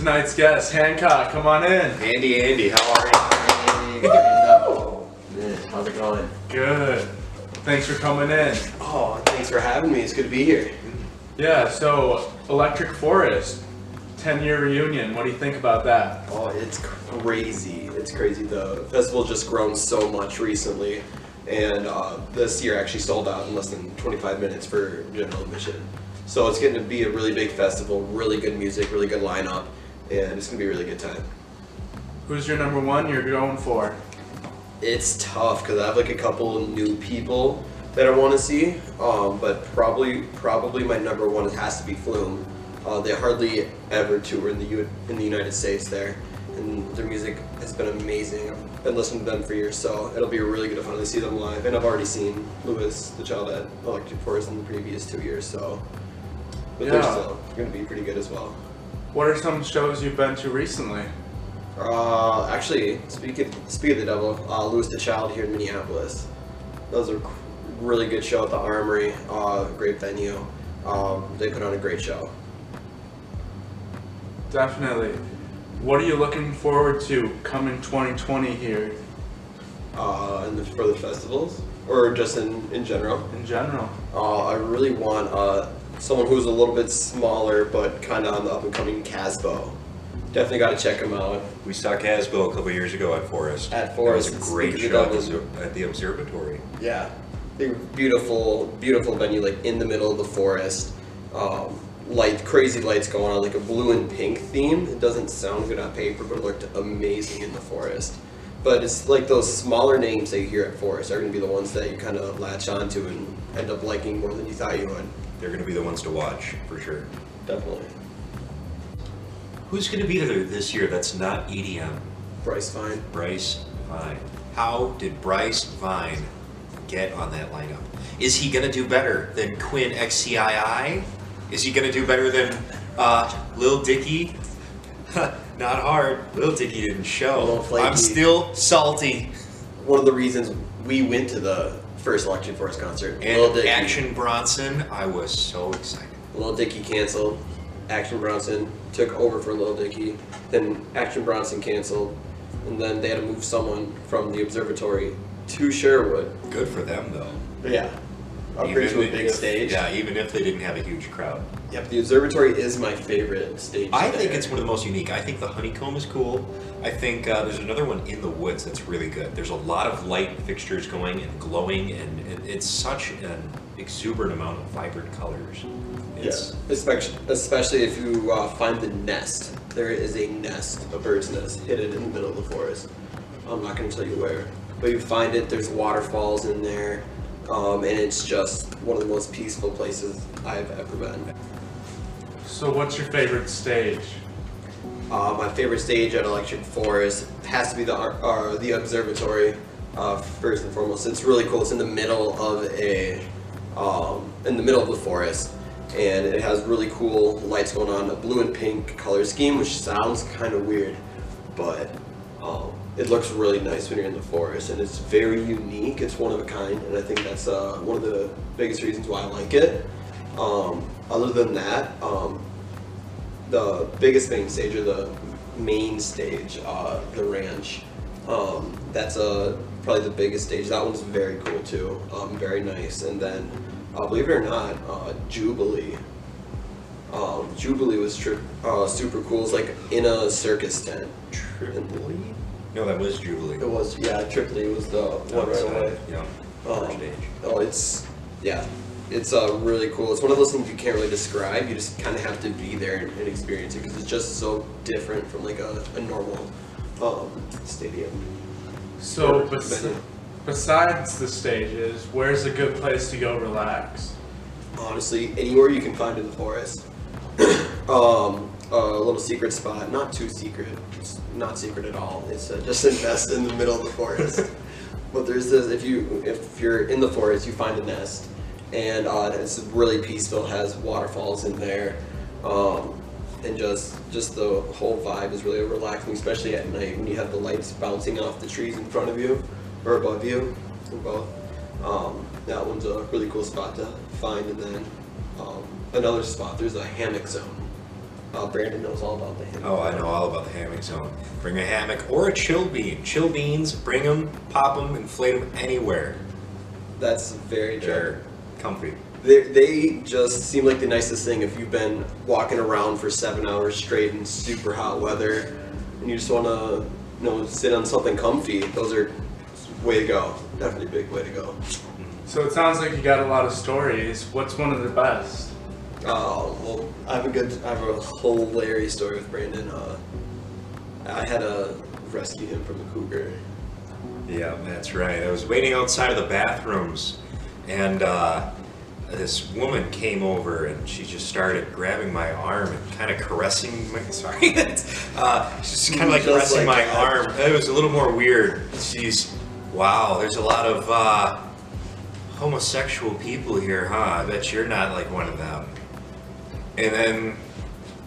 Tonight's guest, Hancock, come on in. Andy, Andy, how are you? How's it going? Good. Thanks for coming in. Oh, thanks for having me. It's good to be here. Yeah, so Electric Forest, 10 year reunion. What do you think about that? Oh, it's crazy. It's crazy. The festival just grown so much recently, and uh, this year actually sold out in less than 25 minutes for general admission. So it's getting to be a really big festival, really good music, really good lineup, and it's gonna be a really good time. Who's your number one you're going for? It's tough because I have like a couple new people that I want to see, um, but probably probably my number one has to be Flume. Uh, they hardly ever tour in the U- in the United States there, and their music has been amazing. I've been listening to them for years, so it'll be really good to finally see them live. And I've already seen Louis, the child at Electric Forest in the previous two years, so but they're still going to be pretty good as well. What are some shows you've been to recently? Uh, actually, speaking speak of the devil, uh, Louis the Child here in Minneapolis. That was a really good show at the Armory. Uh, great venue. Um, they put on a great show. Definitely. What are you looking forward to coming 2020 here Uh, and the, for the festivals, or just in in general. in general? Uh, I really want uh, someone who's a little bit smaller, but kind of on the up and coming Kasbo. Definitely got to check him out. We saw Kasbo a couple years ago at Forest. At Forest, That was a great show at the, at the observatory. Yeah, beautiful, beautiful venue, like in the middle of the forest. Um, light, crazy lights going on, like a blue and pink theme. It doesn't sound good on paper, but it looked amazing in the forest. But it's like those smaller names that you hear at Forest are going to be the ones that you kind of latch onto and end up liking more than you thought you would. They're going to be the ones to watch for sure. Definitely. Who's going to be there this year that's not EDM? Bryce Vine. Bryce Vine. How did Bryce Vine get on that lineup? Is he going to do better than Quinn XCII? Is he going to do better than uh, Lil Dicky? Not hard. Lil Dicky didn't show. I'm still salty. One of the reasons we went to the first Electric Forest concert. And Lil Dicky. Action Bronson, I was so excited. Lil Dicky canceled. Action Bronson took over for Lil Dicky. Then Action Bronson canceled. And then they had to move someone from the observatory to Sherwood. Good for them though. Yeah, upgrade to a big stage. Yeah, even if they didn't have a huge crowd. Yep, the observatory is my favorite stage. I think there. it's one of the most unique. I think the honeycomb is cool. I think uh, there's another one in the woods that's really good. There's a lot of light fixtures going and glowing, and it, it's such an exuberant amount of vibrant colors. Yes, especially, especially if you uh, find the nest. There is a nest, a bird's nest, hidden in the middle of the forest. I'm not going to tell you where, but you find it. There's waterfalls in there, um, and it's just one of the most peaceful places I've ever been. So, what's your favorite stage? Uh, my favorite stage at Electric Forest has to be the uh, the observatory. Uh, first and foremost, it's really cool. It's in the middle of a um, in the middle of the forest, and it has really cool lights going on. A blue and pink color scheme, which sounds kind of weird, but um, it looks really nice when you're in the forest, and it's very unique. It's one of a kind, and I think that's uh, one of the biggest reasons why I like it. Um, other than that, um, the biggest main stage or the main stage, uh, the ranch. Um, that's uh, probably the biggest stage. That one's very cool too. Um, very nice. And then, uh, believe it or not, uh, Jubilee. Um, Jubilee was uh, super cool. It's like in a circus tent. Tripolee? No, that was Jubilee. It was yeah. Tripolee was the one right Outside, away. Yeah, Um, stage. Oh, it's yeah, it's uh, really cool. It's one of those things you can't really describe. You just kind of have to be there and, and experience it because it's just so different from like a, a normal um, stadium. So, bes- besides the stages, where's a good place to go relax? Honestly, anywhere you can find in the forest. um, a little secret spot, not too secret. It's not secret at all. It's uh, just a nest in the middle of the forest. but there's this if you if you're in the forest, you find a nest, and uh, it's really peaceful. It has waterfalls in there, um, and just just the whole vibe is really relaxing, especially at night when you have the lights bouncing off the trees in front of you or above you, or both. Um, that one's a really cool spot to find, and then um, another spot. There's a hammock zone. Uh, Brandon knows all about the hammock. Oh, I know all about the hammock zone. Bring a hammock or a chill bean. Chill beans, bring them, pop them, inflate them anywhere. That's very true. They're comfy. They, they just seem like the nicest thing if you've been walking around for seven hours straight in super hot weather and you just want to you know sit on something comfy. Those are way to go. Definitely a big way to go. So it sounds like you got a lot of stories. What's one of the best? Oh well, I have a good, I have a hilarious story with Brandon. Uh, I had to rescue him from a cougar. Yeah, that's right. I was waiting outside of the bathrooms, and uh, this woman came over, and she just started grabbing my arm and kind of caressing my. Sorry, uh, she's kind of like Just caressing like my arm. It was a little more weird. She's, wow. There's a lot of uh, homosexual people here, huh? I bet you're not like one of them. And then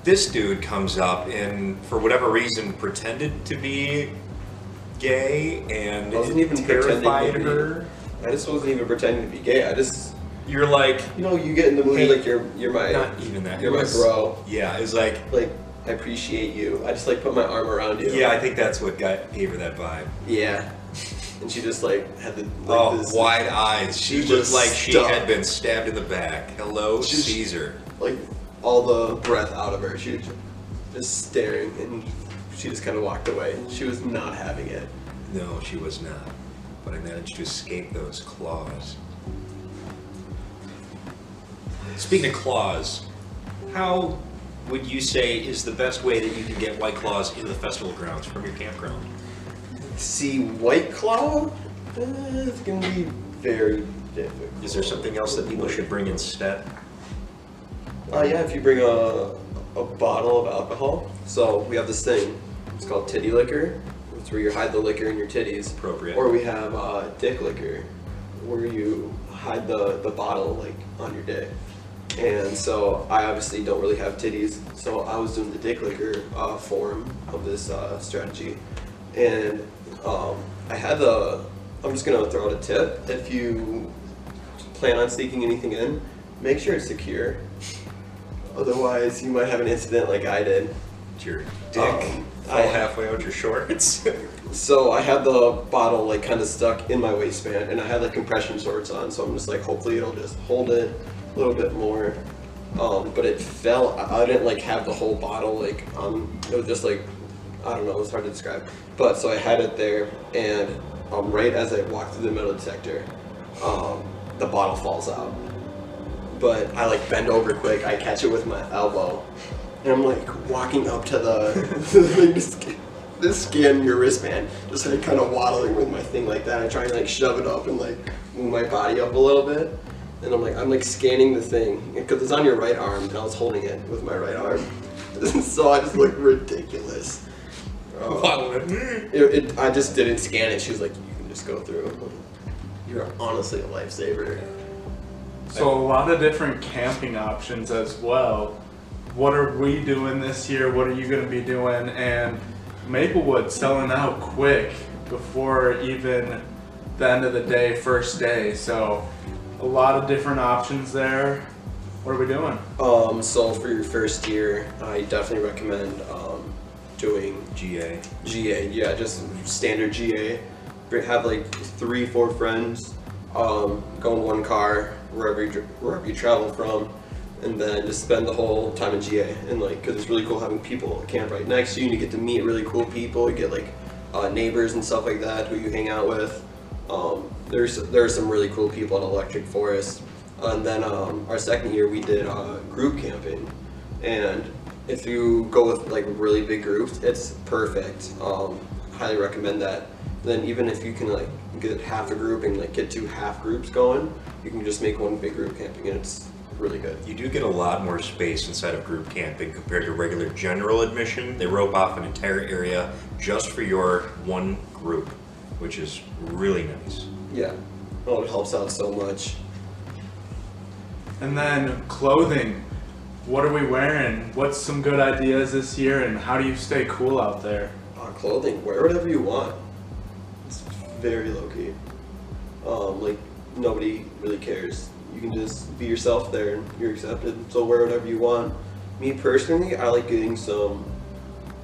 this dude comes up and, for whatever reason, pretended to be gay and Wasn't even pretending terrified her. I just wasn't even pretending to be gay. I just, You're like, you know, you get in the movie Hey, like you're, you're my, not even that. you're It my was- bro. Yeah, it's like, Like I appreciate you. I just like put my arm around you. yeah, I think that's what got gave her that vibe. Yeah. And she just like had the like oh, this wide eyes. She She looked like she had been stabbed in the back. Hello, She Caesar. like all the breath out of her. She was just staring and she just kind of walked away. She was not having it. No, she was not. But I managed to escape those claws. Speaking of claws, how would you say is the best way that you can get white claws into the festival grounds from your campground? See White Claw? Uh, it's gonna be very difficult. Is there something else that people should bring instead? Uh, yeah, if you bring a, a bottle of alcohol. So we have this thing. It's called titty liquor. It's where you hide the liquor in your titties. Appropriate. Or we have uh, dick liquor, where you hide the, the bottle like on your dick. And so I obviously don't really have titties, so I was doing the dick liquor uh, form of this uh, strategy. And um, I had the. I'm just gonna throw out a tip. If you plan on sneaking anything in, make sure it's secure. Otherwise, you might have an incident like I did. Your dick Um, fall I- halfway out your shorts? So I had the bottle like kind of stuck in my waistband, and I had like compression shorts on. So I'm just like, hopefully it'll just hold it a little bit more. Um, but it fell. I I didn't like have the whole bottle like um. It was just like, I don't know. It was hard to describe. But so I had it there, and um, right as I walked through the metal detector, um, the bottle falls out. But I like bend over quick. I catch it with my elbow, and I'm like walking up to the thing to scan, your wristband, just like kind of waddling with my thing like that. I try and like shove it up and like move my body up a little bit, and I'm like I'm like scanning the thing because it's on your right arm, and I was holding it with my right arm, so I just look ridiculous. Um, it, it, I just didn't scan it. She was like, "You can just go through." You're honestly a lifesaver. So a lot of different camping options as well. What are we doing this year? What are you going to be doing? And Maplewood selling out quick before even the end of the day, first day. So a lot of different options there. What are we doing? Um, so for your first year, I definitely recommend um, doing GA. GA. Yeah, just standard GA. Have like three, four friends. Um, go in one car wherever you wherever you travel from, and then just spend the whole time in GA. And like, cause it's really cool having people camp right next to you, and you get to meet really cool people. You get like uh, neighbors and stuff like that who you hang out with. Um, there's there are some really cool people at Electric Forest. And then um, our second year we did uh, group camping, and if you go with like really big groups, it's perfect. Um, highly recommend that. Then even if you can like get half a group and like get two half groups going, you can just make one big group camping, and it's really good. You do get a lot more space inside of group camping compared to regular general admission. They rope off an entire area just for your one group, which is really nice. Yeah. Oh, it helps out so much. And then clothing. What are we wearing? What's some good ideas this year? And how do you stay cool out there? Uh, clothing, wear whatever you want. Very low key. Um, like nobody really cares. You can just be yourself there, and you're accepted. So wear whatever you want. Me personally, I like getting some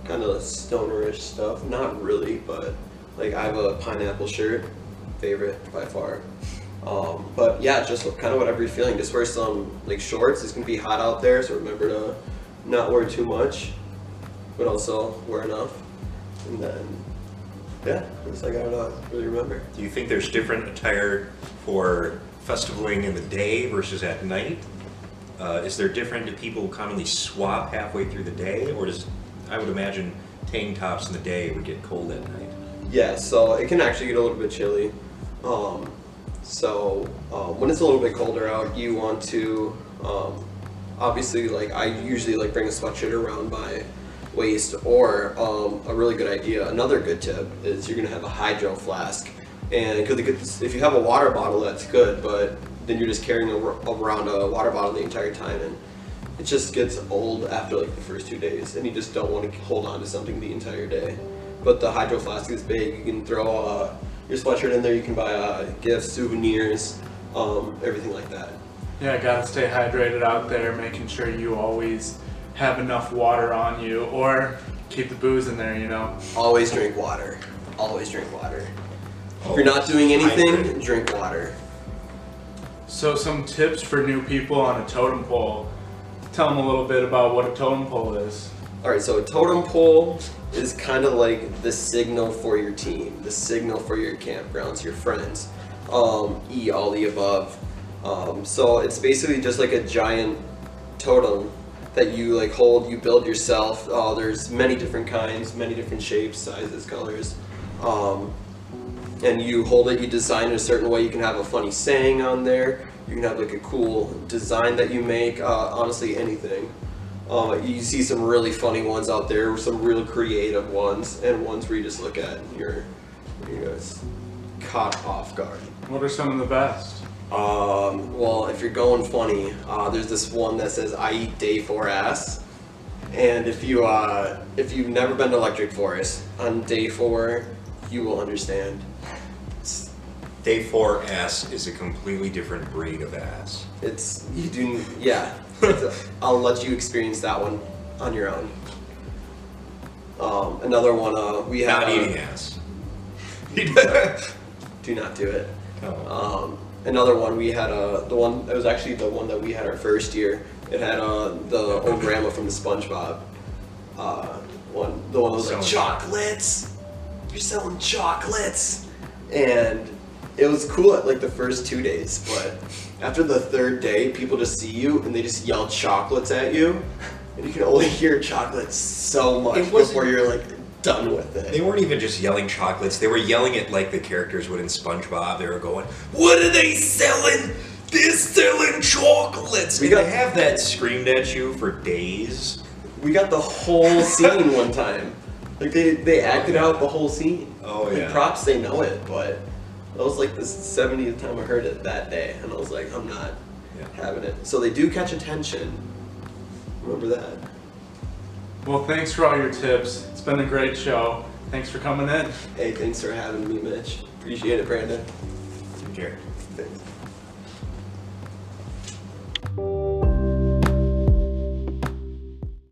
kind of stonerish stuff. Not really, but like I have a pineapple shirt, favorite by far. Um, but yeah, just kind of whatever you're feeling. Just wear some like shorts. It's gonna be hot out there, so remember to not wear too much, but also wear enough. And then yeah, that's like I gotta really remember. Do you think there's different attire for festivaling in the day versus at night? Uh, is there different, do people commonly swap halfway through the day, or does, I would imagine tank tops in the day would get cold at night? Yeah, so it can actually get a little bit chilly. Um, so um, when it's a little bit colder out, you want to um, obviously like I usually like bring a sweatshirt around my waist, or um, a really good idea. Another good tip is you're gonna have a hydro flask, and because if you have a water bottle, that's good, but then you're just carrying around a water bottle the entire time, and it just gets old after like the first two days, and you just don't want to hold on to something the entire day. But the hydro flask is big. You can throw uh, your sweatshirt in there. You can buy uh, gifts, souvenirs, um, everything like that. Yeah, gotta stay hydrated out there, making sure you always have enough water on you, or keep the booze in there. You know. Always drink water. Always drink water. If you're not doing anything, drink water. So some tips for new people on a totem pole. Tell them a little bit about what a totem pole is. All right, so a totem pole is kind of like the signal for your team, the signal for your campgrounds, your friends. Um, E, all the above. Um, so it's basically just like a giant totem that you like hold, you build yourself. Uh, there's many different kinds, many different shapes, sizes, colors. Um, and you hold it, you design it a certain way. You can have a funny saying on there. You can have like a cool design that you make. Uh, honestly, anything. Uh, you see some really funny ones out there, some real creative ones, and ones where you just look at and you're, you it's caught off guard. What are some of the best? Um, well, if you're going funny, uh, there's this one that says "I eat day four ass," and if you uh, if you've never been to Electric Forest on day four, you will understand. It's, Day four ass is a completely different breed of ass. it's you do yeah. A- I'll let you experience that one on your own. Um, another one uh, we have. Not eating ass. Do not do it. Oh. Um, another one we had uh, the one that was actually the one that we had our first year. It had uh, the old grandma from the SpongeBob. Uh, one the one that was like chocolates. You're selling chocolates, and it was cool at like the first two days, but after the third day, people just see you and they just yell chocolates at you, and you can only hear chocolates so much before you're like done with it. They weren't even just yelling chocolates, they were yelling it like the characters would in SpongeBob. They were going, What are they selling? They're selling chocolates! We got- they have that screamed at you for days. We got the whole scene one time. Like they, they acted out the whole scene. Oh, Like, yeah. props they know it, but that was like the 70th time I heard it that day, and I was like, I'm not Yeah. having it. So they do catch attention. Remember that. Well, thanks for all your tips. It's been a great show. Thanks for coming in. Hey, thanks for having me, Mitch. Appreciate it, Brandon. Take care. Thanks.